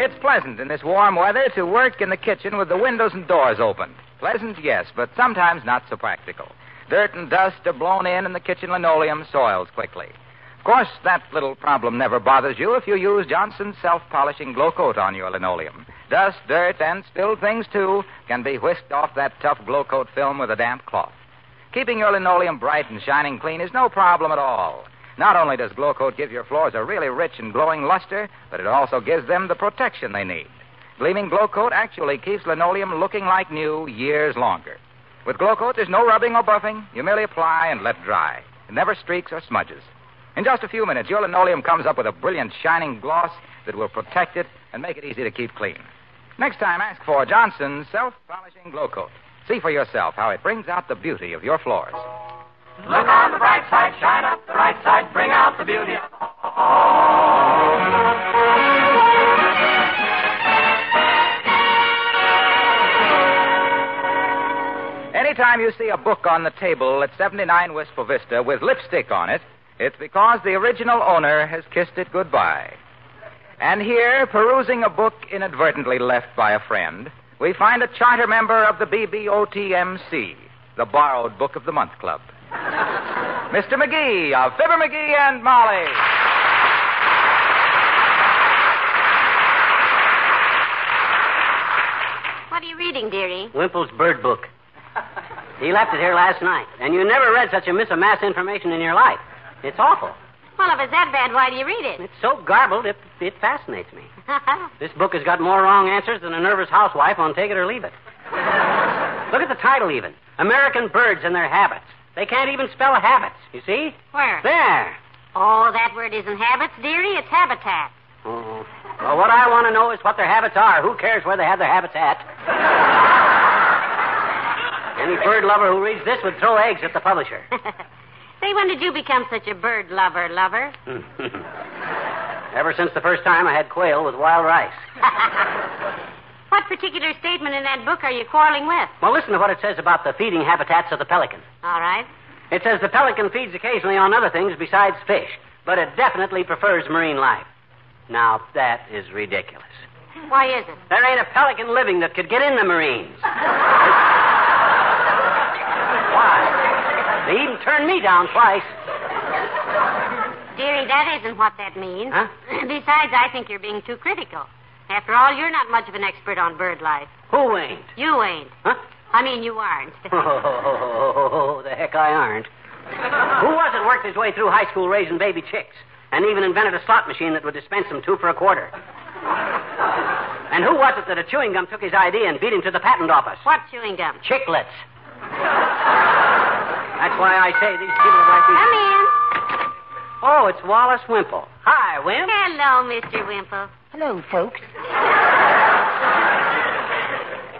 It's pleasant in this warm weather to work in the kitchen with the windows and doors open. Pleasant, yes, but sometimes not so practical. Dirt and dust are blown in, and the kitchen linoleum soils quickly. Of course, that little problem never bothers you if you use Johnson's self polishing Glo-Coat on your linoleum. Dust, dirt, and spilled things, too, can be whisked off that tough Glo-Coat film with a damp cloth. Keeping your linoleum bright and shining clean is no problem at all. Not only does Glo-Coat give your floors a really rich and glowing luster, but it also gives them the protection they need. Gleaming Glo-Coat actually keeps linoleum looking like new years longer. With Glo-Coat, there's no rubbing or buffing. You merely apply and let dry. It never streaks or smudges. In just a few minutes, your linoleum comes up with a brilliant shining gloss that will protect it and make it easy to keep clean. Next time, ask for Johnson's Self Polishing Glo-Coat. See for yourself how it brings out the beauty of your floors. Look on the bright side, shine up the right side, bring out the beauty Anytime you see a book on the table at 79 Wistful Vista with lipstick on it, it's because the original owner has kissed it goodbye. And here, perusing a book inadvertently left by a friend, we find a charter member of the BBOTMC, the Borrowed Book of the Month Club. Mr. McGee of Fibber McGee and Molly. What are you reading, dearie? Wimple's bird book. He left it here last night, and you never read such a miss of mass information in your life. It's awful. Well, if it's that bad, why do you read it? It's so garbled, it, it fascinates me. This book has got more wrong answers than a nervous housewife on Take It or Leave It. Look at the title, even American Birds and Their Habits. They can't even spell habits, you see? Where? There. Oh, that word isn't habits, dearie. It's habitat. Oh. Well, what I want to know is what their habits are. Who cares where they have their habits at? Any bird lover who reads this would throw eggs at the publisher. Say, when did you become such a bird lover, lover? Ever since the first time I had quail with wild rice. What particular statement in that book are you quarreling with? Well, listen to what it says about the feeding habitats of the pelican. All right. It says the pelican feeds occasionally on other things besides fish, but it definitely prefers marine life. Now, that is ridiculous. Why is it? There ain't a pelican living that could get in the Marines. Why? They even turned me down twice. Dearie, that isn't what that means. Huh? Besides, I think you're being too critical. After all, you're not much of an expert on bird life. Who ain't? You ain't. Huh? I mean, you aren't. Oh, the heck I aren't. Who was it worked his way through high school raising baby chicks and even invented a slot machine that would dispense them two for a quarter? And who was it that a chewing gum took his idea and beat him to the patent office? what chewing gum? Chiclets. That's why I say these people are like these. Come in. Oh, it's Wallace Wimple. Hi, Wimp. Hello, Mr. Wimple. Hello, folks.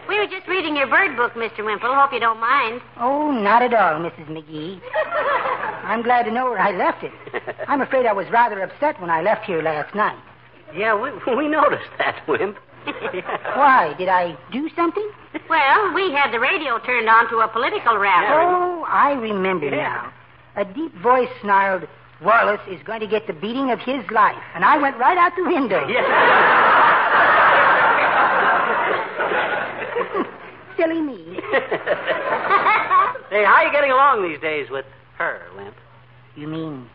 We were just reading your bird book, Mr. Wimple. Hope you don't mind. Oh, not at all, Mrs. McGee. I'm glad to know where I left it. I'm afraid I was rather upset when I left here last night. Yeah, we, we noticed that, Wimp. Why? Did I do something? Well, we had the radio turned on to a political rally. Oh, I remember Yeah. now. A deep voice snarled, Wallace is going to get the beating of his life. And I went right out the window. Yes. Silly me. Hey, how are you getting along these days with her, Wimp? You mean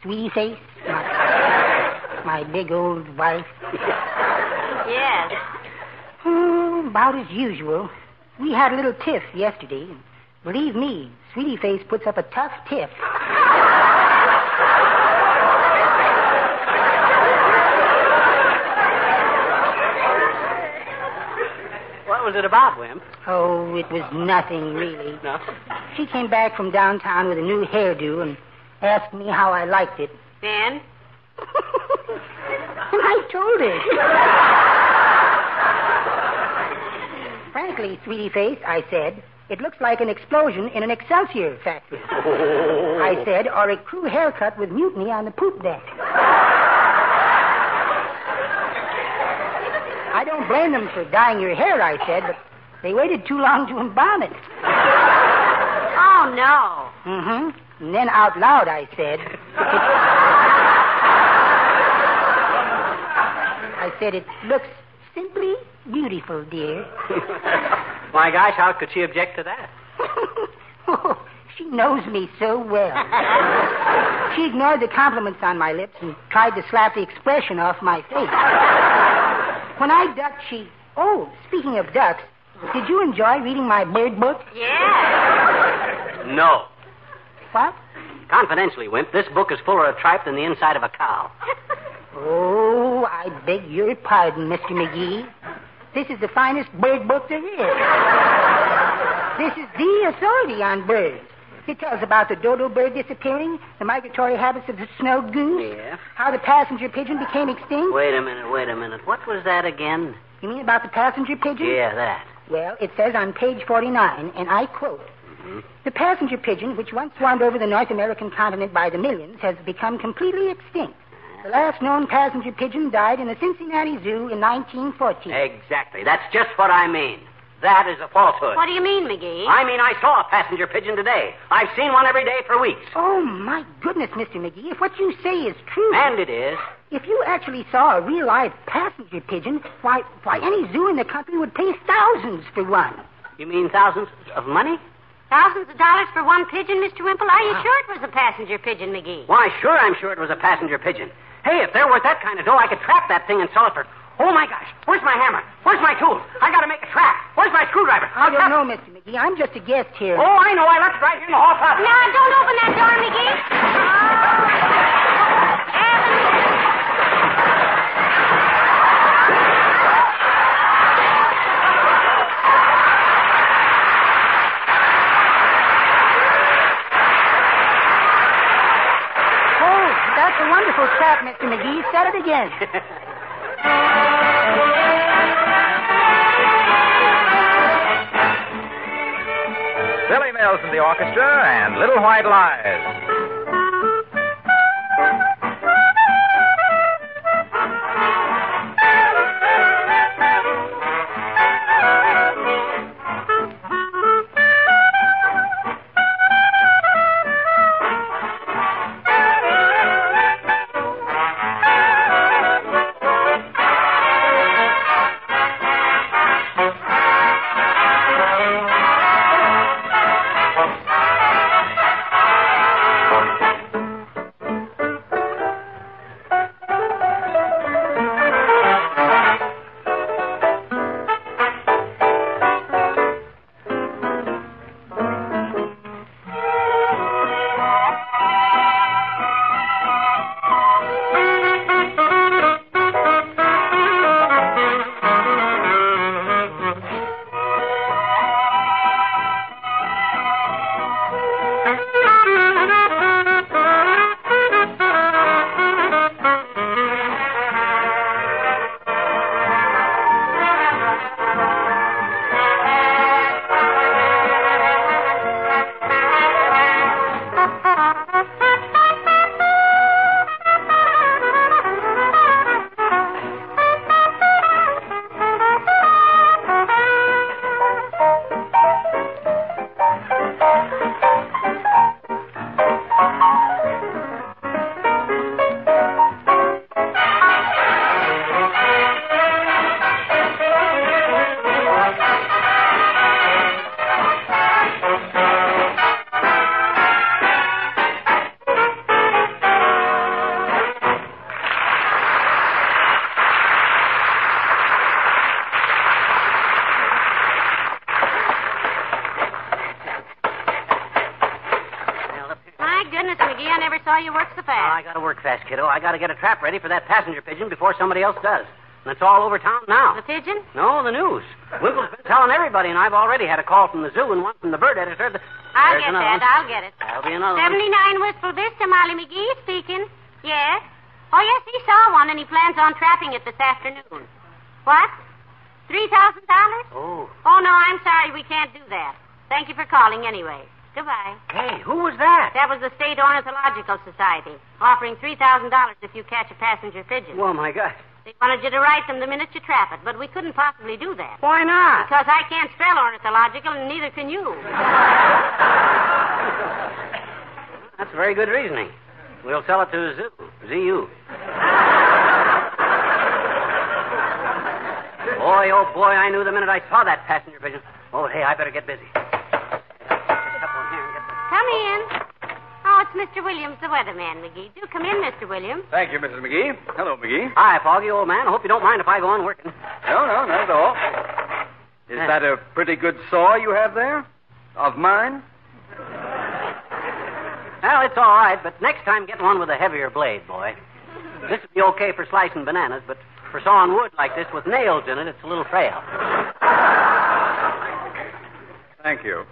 Sweetie Face? My, my big old wife? Yes. Oh, about as usual. We had a little tiff yesterday. and Believe me, Sweetie Face puts up a tough tiff. Was it about, Wimp? Oh, it was nothing really. No? She came back from downtown with a new hairdo and asked me how I liked it. And I told her. Frankly, sweetie face, I said, it looks like an explosion in an Excelsior factory. Oh. I said, or a crew haircut with mutiny on the poop deck. Don't blame them for dyeing your hair, I said, but they waited too long to embalm it. Oh, no. Mm-hmm. And then out loud, I said, I said, it looks simply beautiful, dear. My gosh, how could she object to that? oh, she knows me so well. she ignored the compliments on my lips and tried to slap the expression off my face. When I ducked, she. Oh, speaking of ducks, did you enjoy reading my bird book? Yeah. No. What? Confidentially, Wimp, this book is fuller of tripe than the inside of a cow. Oh, I beg your pardon, Mr. McGee. This is the finest bird book there is. This is the authority on birds. It tells about the dodo bird disappearing, the migratory habits of the snow goose, Yeah? how the passenger pigeon became extinct. Wait a minute, wait a minute. What was that again? You mean about the passenger pigeon? Yeah, that. Well, it says on page 49, and I quote mm-hmm. The passenger pigeon, which once swarmed over the North American continent by the millions, has become completely extinct. The last known passenger pigeon died in the Cincinnati Zoo in 1914. Exactly. That's just what I mean. That is a falsehood. What do you mean, McGee? I mean, I saw a passenger pigeon today. I've seen one every day for weeks. Oh, my goodness, Mr. McGee, if what you say is true. And it is. If you actually saw a real live passenger pigeon, why, why, any zoo in the country would pay thousands for one. You mean thousands of money? Thousands of dollars for one pigeon, Mr. Wimple? Are you sure it was a passenger pigeon, McGee? Why, sure, I'm sure it was a passenger pigeon. Hey, if they're worth that kind of dough, I could trap that thing and sell it for. Oh my gosh! Where's my hammer? Where's my tools? I gotta make a trap. Where's my screwdriver? I don't know, Mr. McGee. I'm just a guest here. Oh, I know. I left it right here in the hall closet. Now, don't open that door, McGee. Oh. Heavens. Oh, that's a wonderful trap, Mr. McGee. Set it again. Mills in the orchestra and Little White Lies. Goodness, McGee, I never saw you work so fast. Oh. I gotta work fast, kiddo. I gotta get a trap ready for that passenger pigeon before somebody else does. And it's all over town now. The pigeon? No, the news. Wimple's been telling everybody, and I've already had a call from the zoo and one from the bird editor. I'll There's get that. one. I'll get it. That'll be another one. 79 Wistful Vista, Molly McGee speaking. Yes? Oh, yes, he saw one, and he plans on trapping it this afternoon. What? $3,000? Oh. Oh, no, I'm sorry. We can't do that. Thank you for calling anyway. Goodbye. Hey, who was that? That was the State Ornithological Society, offering $3,000 if you catch a passenger pigeon. Oh, my God. They wanted you to write them the minute you trap it, but we couldn't possibly do that. Why not? Because I can't spell ornithological, and neither can you. That's very good reasoning. We'll sell it to Zoo. ZU. boy, oh boy, I knew the minute I saw that passenger pigeon. Oh, hey, I better get busy. Come in. Oh, it's Mr. Williams, the weatherman, McGee. Do come in, Mr. Williams. Thank you, Mrs. McGee. Hello, McGee. Hi, Foggy, old man. I hope you don't mind if I go on working. No, no, not at all. Is that a pretty good saw you have there? Of mine? Well, it's all right, but next time get one with a heavier blade, boy. This would be okay for slicing bananas, but for sawing wood like this with nails in it, it's a little frail. Thank you.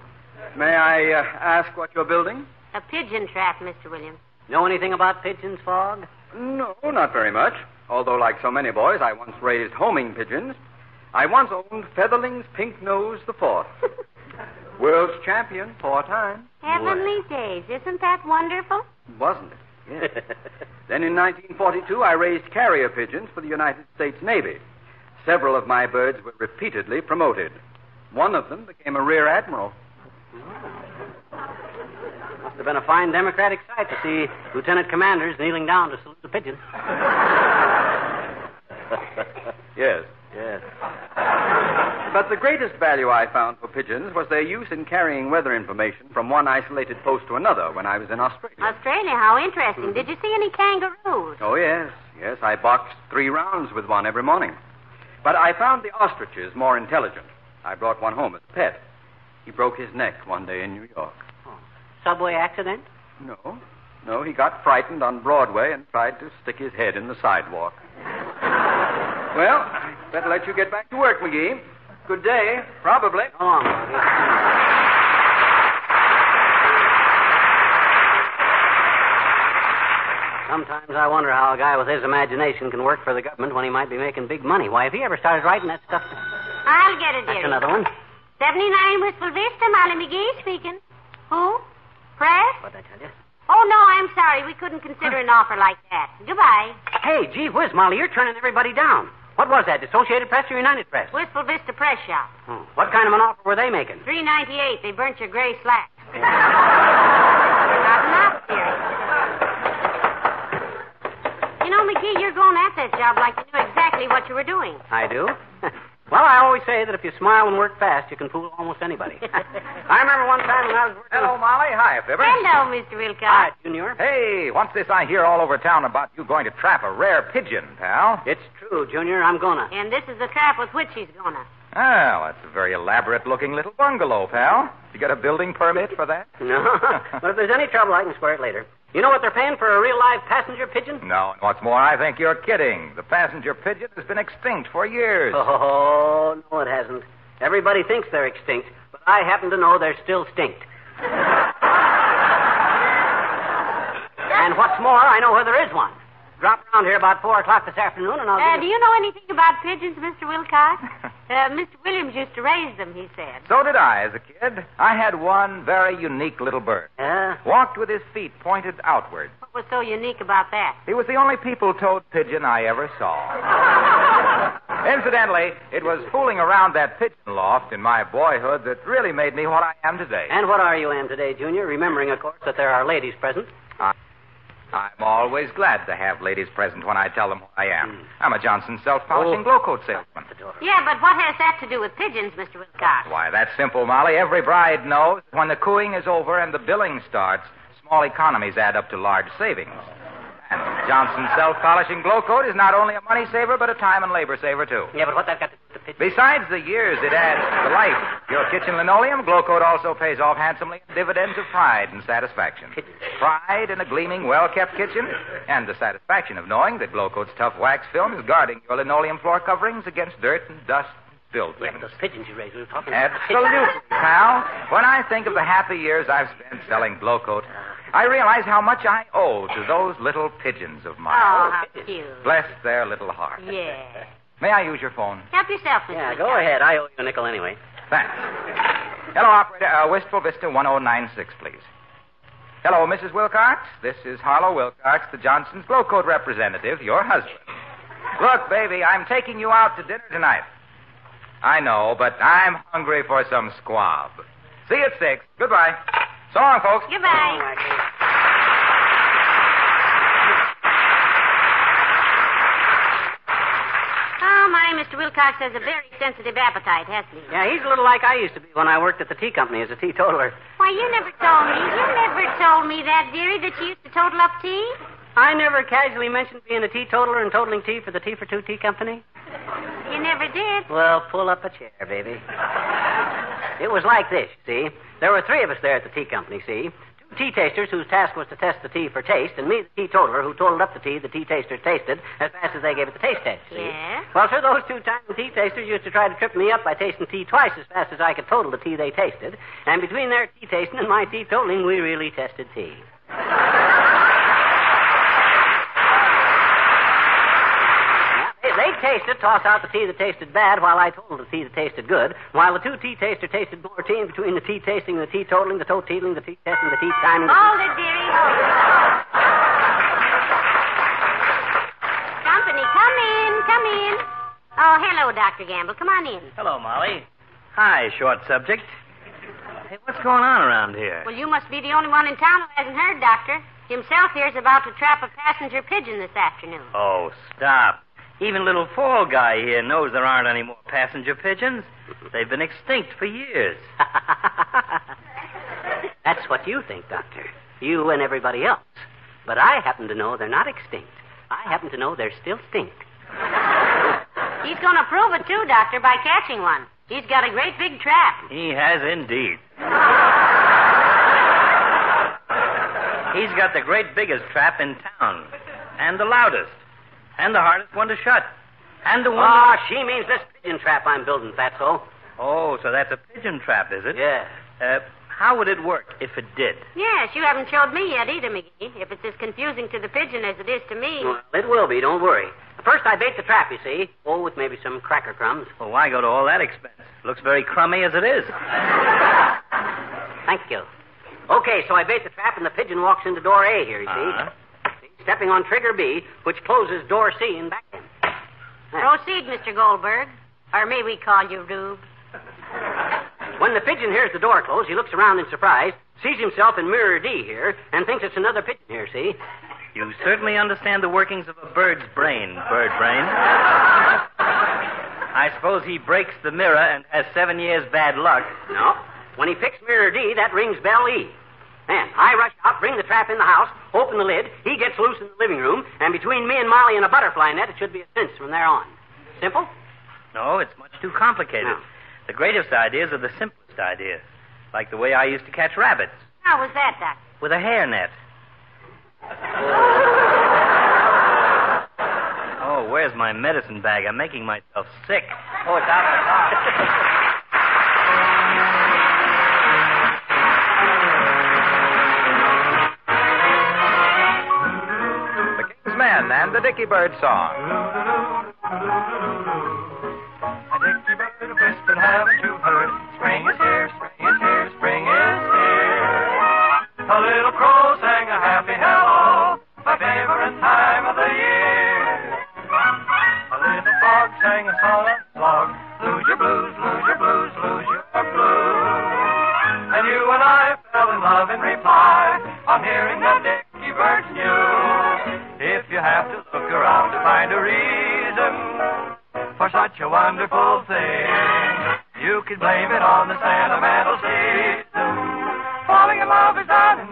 May I uh, ask what you're building? A pigeon trap, Mr. Williams. Know anything about pigeons, Fog? No, not very much. Although, like so many boys, I once raised homing pigeons. I once owned Featherling's Pink Nose the Fourth. World's champion four times, Heavenly days. Isn't that wonderful? wasn't it? Yes. then in 1942, I raised carrier pigeons for the United States Navy. Several of my birds were repeatedly promoted. One of them became a rear admiral. Must have been a fine democratic sight to see lieutenant commanders kneeling down to salute the pigeon. Yes. yes. But the greatest value I found for pigeons was their use in carrying weather information from one isolated post to another when I was in Australia. Australia, how interesting. Did you see any kangaroos? Oh, yes. Yes, I boxed three rounds with one every morning. But I found the ostriches more intelligent. I brought one home as a pet. He broke his neck one day in New York. Subway accident? No. No, he got frightened on Broadway and tried to stick his head in the sidewalk. well, I better let you get back to work, McGee. Good day. Probably. Go on, Foggy. Sometimes I wonder how a guy with his imagination can work for the government when he might be making big money. Why, if he ever started writing that stuff. I'll get it, That's another one. 79 Wistful Vista, Molly McGee speaking. Who? Press? What'd I tell you? Oh, no, I'm sorry. We couldn't consider an offer like that. Goodbye. Hey, gee whiz, Molly, you're turning everybody down. What was that, Associated Press or United Press? Wistful Vista Press Shop. Hmm. What kind of an offer were they making? 398. They burnt your gray slacks. Not enough, dearie. You know, McGee, you're going at that job like you knew exactly what you were doing. I do. well, I always say that if you smile and work fast, you can fool almost anybody. I remember one time when I was working. Hello, Molly. Hi, Fibber. Hello, Mr. Wilcox. Hi, Junior. Hey, what's this I hear all over town about you going to trap a rare pigeon, pal? It's true, Junior. I'm gonna. And this is the trap with which he's gonna. Ah, oh, that's a very elaborate looking little bungalow, pal. You got a building permit for that? No, but if there's any trouble, I can square it later. You know what they're paying for a real live passenger pigeon? No, and what's more, I think you're kidding. The passenger pigeon has been extinct for years. Oh, no, it hasn't. Everybody thinks they're extinct, but I happen to know they're still stinked. and what's more, I know where there is one. Drop around here about four o'clock this afternoon, and I'll Uh, give do you... you know anything about pigeons, Mr. Wilcox? uh, Mr. Williams used to raise them, he said. So did I as a kid. I had one very unique little bird. Yeah? Walked with his feet pointed outward. What was so unique about that? He was the only people-toed pigeon I ever saw. Incidentally, it was fooling around that pigeon loft in my boyhood that really made me what I am today. And what are you, Am, today, Junior? Remembering, of course, that there are ladies present. I'm always glad to have ladies present when I tell them who I am. Hmm. I'm a Johnson self-polishing Oh. Glo-Coat salesman. Yeah, but what has that to do with pigeons, Mr. Wilcox? Why, that's simple, Molly. Every bride knows that when the cooing is over and the billing starts, small economies add up to large savings. And Johnson self-polishing Glo-Coat is not only a money saver, but a time and labor saver, too. Yeah, but what that got to do with the pigeon? Besides the years it adds to the life, your kitchen linoleum, Glo-Coat also pays off handsomely in dividends of pride and satisfaction. Pride in a gleaming, well-kept kitchen, and the satisfaction of knowing that Glo-Coat's tough wax film is guarding your linoleum floor coverings against dirt and dust and spilled Yeah, things. those pigeons you raised, we were talking. Absolutely, pal. When I think of the happy years I've spent selling Glo-Coat, I realize how much I owe to those little pigeons of mine. Oh, how cute. Bless their little hearts. Yeah. May I use your phone? Help yourself, Mr. Yeah, Woodcock. go ahead. I owe you a nickel anyway. Thanks. Hello, operator. Uh, Wistful Vista 1096, please. Hello, Mrs. Wilcox. This is Harlow Wilcox, the Johnson's Glo-Coat representative, your husband. Look, baby, I'm taking you out to dinner tonight. I know, but I'm hungry for some squab. See you at six. Goodbye. So long, folks. Goodbye. Oh, my, Mr. Wilcox has a very sensitive appetite, hasn't he? Yeah, he's a little like I used to be when I worked at the tea company as a teetotaler. Why, you never told me. You never told me that, dearie, that you used to total up tea. I never casually mentioned being a teetotaler and totaling tea for the Tea for Two Tea Company. You never did. Well, pull up a chair, baby. It was like this, you see. There were three of us there at the tea company, see. Two tea tasters whose task was to test the tea for taste, and me, the teetotaler, who totaled up the tea the tea tasters tasted as fast as they gave it the taste test, see. Yeah? Well, sir, those two tiny tea tasters used to try to trip me up by tasting tea twice as fast as I could total the tea they tasted. And between their tea tasting and my tea totaling, we really tested tea. They, they tasted, toss out the tea that tasted bad, while I totaled the tea that tasted good. While the two tea tasters tasted more tea, and between the tea tasting and the tea totaling, the toe teetling, the tea testing, the tea timing. The Hold it, dearie. Hold it. Company, come in. Come in. Oh, hello, Dr. Gamble. Come on in. Hello, Molly. Hi, short subject. Hey, what's going on around here? Well, you must be the only one in town who hasn't heard, Doctor. Himself here's about to trap a passenger pigeon this afternoon. Oh, stop. Even little fall guy here knows there aren't any more passenger pigeons. They've been extinct for years. That's what you think, Doctor. You and everybody else. But I happen to know they're not extinct. I happen to know they're still stink. He's going to prove it, too, Doctor, by catching one. He's got a great big trap. He has indeed. He's got the great biggest trap in town, and the loudest, and the hardest one to shut, and the one. Oh, she means this pigeon trap I'm building, Fatso. Oh, so that's a pigeon trap, is it? Yeah. Uh, how would it work if it did? Yes, you haven't showed me yet either, McGee. If it's as confusing to the pigeon as it is to me. Well, it will be, don't worry. First, I bait the trap, you see. Oh, with maybe some cracker crumbs. Well, why go to all that expense? Looks very crummy as it is. Thank you. Okay, so I bait the trap, and the pigeon walks into door A here, you. Uh-huh. See, Stepping on trigger B, which closes door C and back in. Proceed, Mr. Goldberg. Or may we call you Rube? When the pigeon hears the door close, he looks around in surprise, sees himself in mirror D here, and thinks it's another pigeon here, see? You certainly understand the workings of a bird's brain, bird brain. I suppose he breaks the mirror and has seven years bad luck. No. When he picks mirror D, that rings bell E. Then I rush out, bring the trap in the house, open the lid, he gets loose in the living room, and between me and Molly and a butterfly net, it should be a cinch from there on. Simple? No, it's much too complicated. No. The greatest ideas are the simplest ideas, like the way I used to catch rabbits How was that, Doctor? with a hair net. Oh, where's my medicine bag? I'm making myself sick. Oh, it's out of the car. The Dicky Bird song. A dicky bird whispered, haven't you heard? Spring is here, spring is here, spring is here. A little crow sang a happy hello, my favorite time of the year. A little frog sang a song on the log, lose your blues, lose your blues, lose your blues. And you and I fell in love in reply on hearing that reason for such a wonderful thing. You could blame it on the sentimental season. Falling in love is done in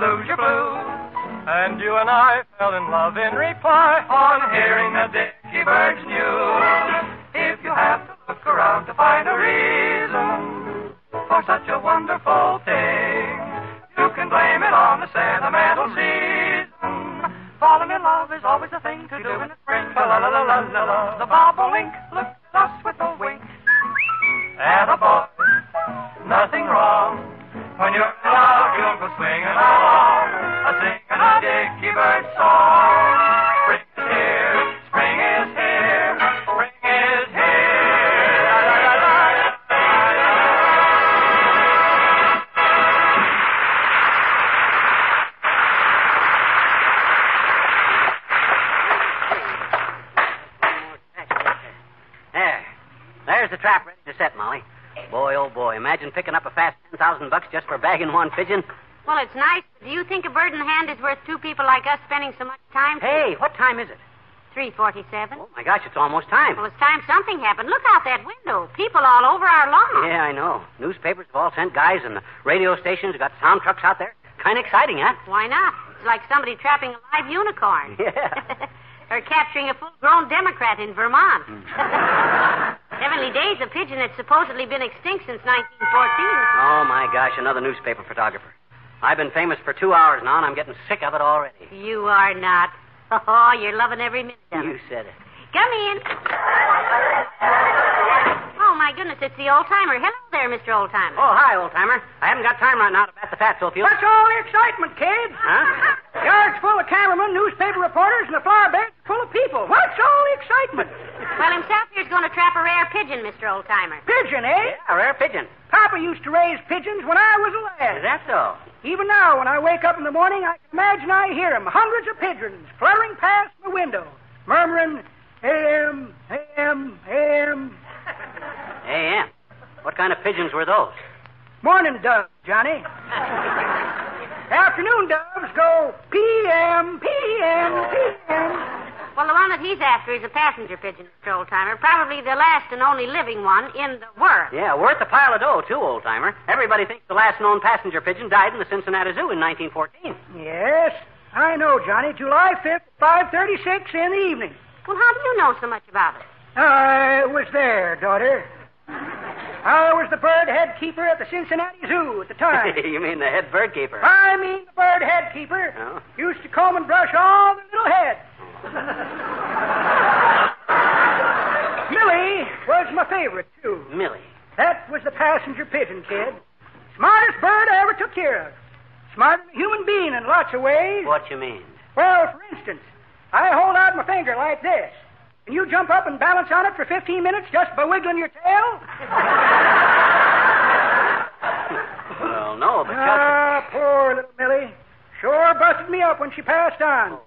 Lose your blues. And you and I fell in love in reply on hearing the Dicky Bird's news. If you have to look around to find a reason for such a wonderful thing, you can blame it on the sentimental season. Falling in love is always the thing to do in the spring. La la la la la la. The bobolink looked at us with a wink. And a boy, swinging along, a singing a Dicky Bird song. Spring is here, spring is here, spring is here. There. There's the trap ready to set, Molly. Boy, oh boy, imagine picking up a fast 10,000 bucks just for bagging one pigeon. Well, it's nice. Do you think a bird in the hand is worth two people like us spending so much time? Hey, what time is it? 347. Oh, my gosh, it's almost time. Well, it's time something happened. Look out that window. People all over our lawn. Yeah, I know. Newspapers have all sent guys, and the radio stations have got sound trucks out there. Kind of exciting, huh? Why not? It's like somebody trapping a live unicorn. Yeah. or capturing a full-grown Democrat in Vermont. Hmm. Heavenly days, a pigeon that's supposedly been extinct since 1914. Oh, my gosh, another newspaper photographer. I've been famous for two hours now, and I'm getting sick of it already. You are not. Oh, you're loving every minute of You said it. Come in. Oh, my goodness, it's the old timer. Hello there, Mr. Old Timer. Oh, hi, old timer. I haven't got time right now to bat the fat, you. What's all the excitement, kid? Huh? Yard's full of cameramen, newspaper reporters, and the flower bed's full of people. What's all the excitement? Well, himself here's going to trap a rare pigeon, Mr. Old Timer. Pigeon, eh? Yeah, a rare pigeon. Papa used to raise pigeons when I was a lad. Is that so? Even now, when I wake up in the morning, I can imagine I hear them, hundreds of pigeons fluttering past my window, murmuring, A.M., A.M., A.M. A.M. What kind of pigeons were those? Morning doves, Johnny. Afternoon doves go P.M., P.M., P.M. Well, the one that he's after is a passenger pigeon, Mr. Old Timer. Probably the last and only living one in the world. Yeah, worth a pile of dough, too, old timer. Everybody thinks the last known passenger pigeon died in the Cincinnati Zoo in 1914. Yes, I know, Johnny. July 5th, 5.36 in the evening. Well, how do you know so much about it? I was there, daughter. I was the bird head keeper at the Cincinnati Zoo at the time. you mean the head bird keeper? I mean the bird head keeper. Oh. Used to comb and brush all the little heads. Millie was my favorite, too. Millie. That was the passenger pigeon, kid. Smartest bird I ever took care of. Smarter than a human being in lots of ways. What you mean? Well, for instance, I hold out my finger like this. And you jump up and balance on it for 15 minutes just by wiggling your tail? Well, no, but Ah, poor little Millie. Sure busted me up when she passed on.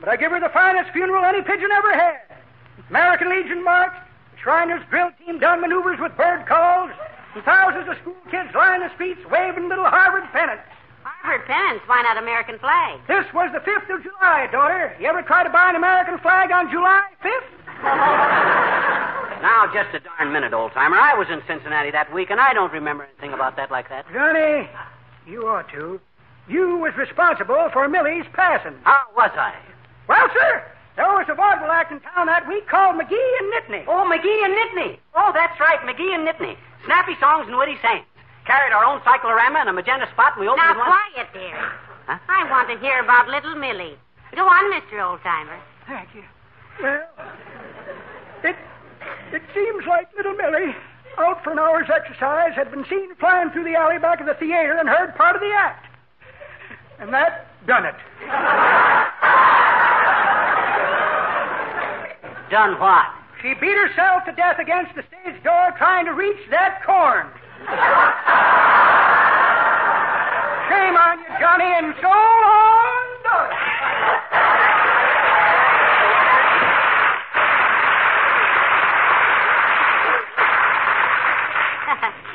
But I give her the finest funeral any pigeon ever had. American Legion marched, the Shriners drill team done maneuvers with bird calls, and thousands of school kids lying the streets waving little Harvard pennants. Harvard pennants. Why not American flag? This was the 5th of July, daughter. You ever try to buy an American flag on July 5th? Now, just a darn minute, old timer. I was in Cincinnati that week, and I don't remember anything about that like that. Johnny, you ought to. You was responsible for Millie's passing. How was I? Well, sir, there was a vaudeville act in town that week called McGee and Nittany. Oh, McGee and Nittany. Oh, that's right, McGee and Nittany. Snappy songs and witty sayings. Carried our own cyclorama and a magenta spot, and we opened Now, with one. quiet, dear. Huh? I want to hear about little Millie. Go on, Mr. Oldtimer. Thank you. Well, it it seems like little Millie, out for an hour's exercise, had been seen flying through the alley back of the theater and heard part of the act. And that done it. Done what? She beat herself to death against the stage door trying to reach that corn. Shame on you, Johnny, and so on. Doris.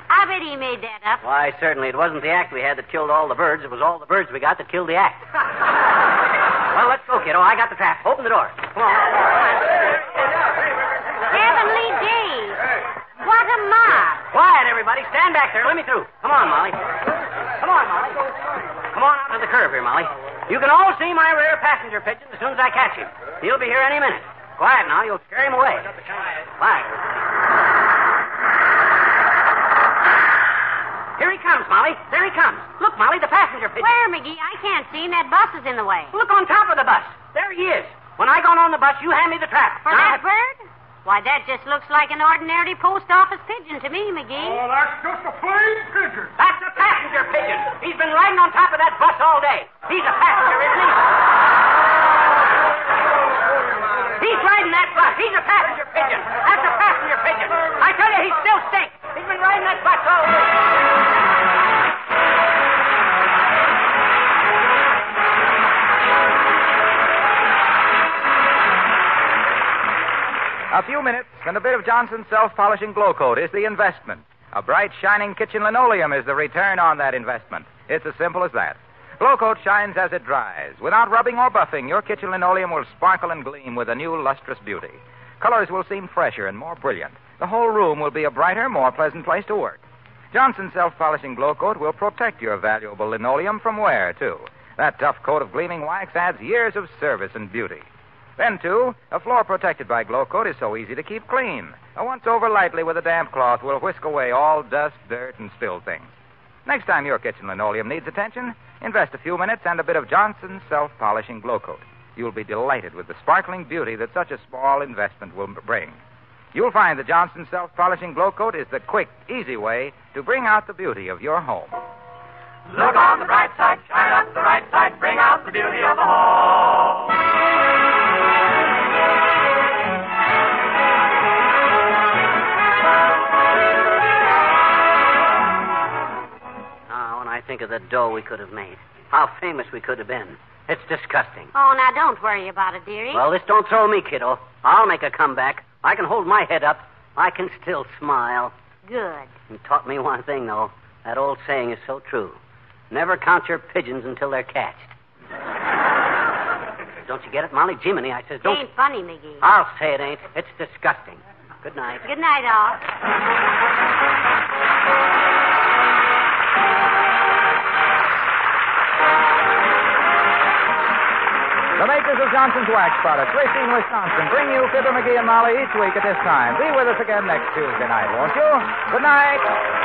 I bet he made that up. Why, certainly, it wasn't the act we had that killed all the birds. It was all the birds we got that killed the act. Well, let's go, kiddo. I got the trap. Open the door. Come on. Heavenly days. What a mob. Quiet, everybody. Stand back there. Let me through. Come on, Molly. Come on, Molly. Come on out to the curb here, Molly. You can all see my rear passenger pigeon as soon as I catch him. He'll be here any minute. Quiet now. You'll scare him away. Quiet. Here he comes, Molly. There he comes. Look, Molly, the passenger pigeon. Where, McGee? I can't see him. That bus is in the way. Look on top of the bus. There he is. When I go on the bus, you hand me the trap. For Now, that bird? Why, that just looks like an ordinary post office pigeon to me, McGee. Oh, that's just a plain pigeon. That's a passenger pigeon. He's been riding on top of that bus all day. He's a passenger, isn't he? He's riding that bus. He's a passenger pigeon. That's a passenger pigeon. I tell you, he still stinks. He's been riding that bus all day. A few minutes and a bit of Johnson's self polishing Glo-Coat is the investment. A bright, shining kitchen linoleum is the return on that investment. It's as simple as that. Glo-Coat shines as it dries. Without rubbing or buffing, your kitchen linoleum will sparkle and gleam with a new lustrous beauty. Colors will seem fresher and more brilliant. The whole room will be a brighter, more pleasant place to work. Johnson's self polishing Glo-Coat will protect your valuable linoleum from wear, too. That tough coat of gleaming wax adds years of service and beauty. Then, too, a floor protected by Glo-Coat is so easy to keep clean. A once over lightly with a damp cloth will whisk away all dust, dirt, and spilled things. Next time your kitchen linoleum needs attention, invest a few minutes and a bit of Johnson's self polishing Glo-Coat. You'll be delighted with the sparkling beauty that such a small investment will bring. You'll find that Johnson's self polishing Glo-Coat is the quick, easy way to bring out the beauty of your home. Look on the bright side, shine up the right side, bring out the beauty of the home. Oh, when I think of the dough we could have made, how famous we could have been. It's disgusting. Oh, now don't worry about it, dearie. Well, this don't throw me, kiddo. I'll make a comeback. I can hold my head up. I can still smile. Good. And taught me one thing, though. That old saying is so true. Never count your pigeons until they're catched. don't you get it, Molly? Jiminy, I says, don't. It ain't funny, McGee. I'll say it ain't. It's disgusting. Good night. Good night, all. The makers of Johnson's Wax Products, Racine, Wisconsin, bring you Fibber McGee and Molly each week at this time. Be with us again next Tuesday night, won't you? Good night.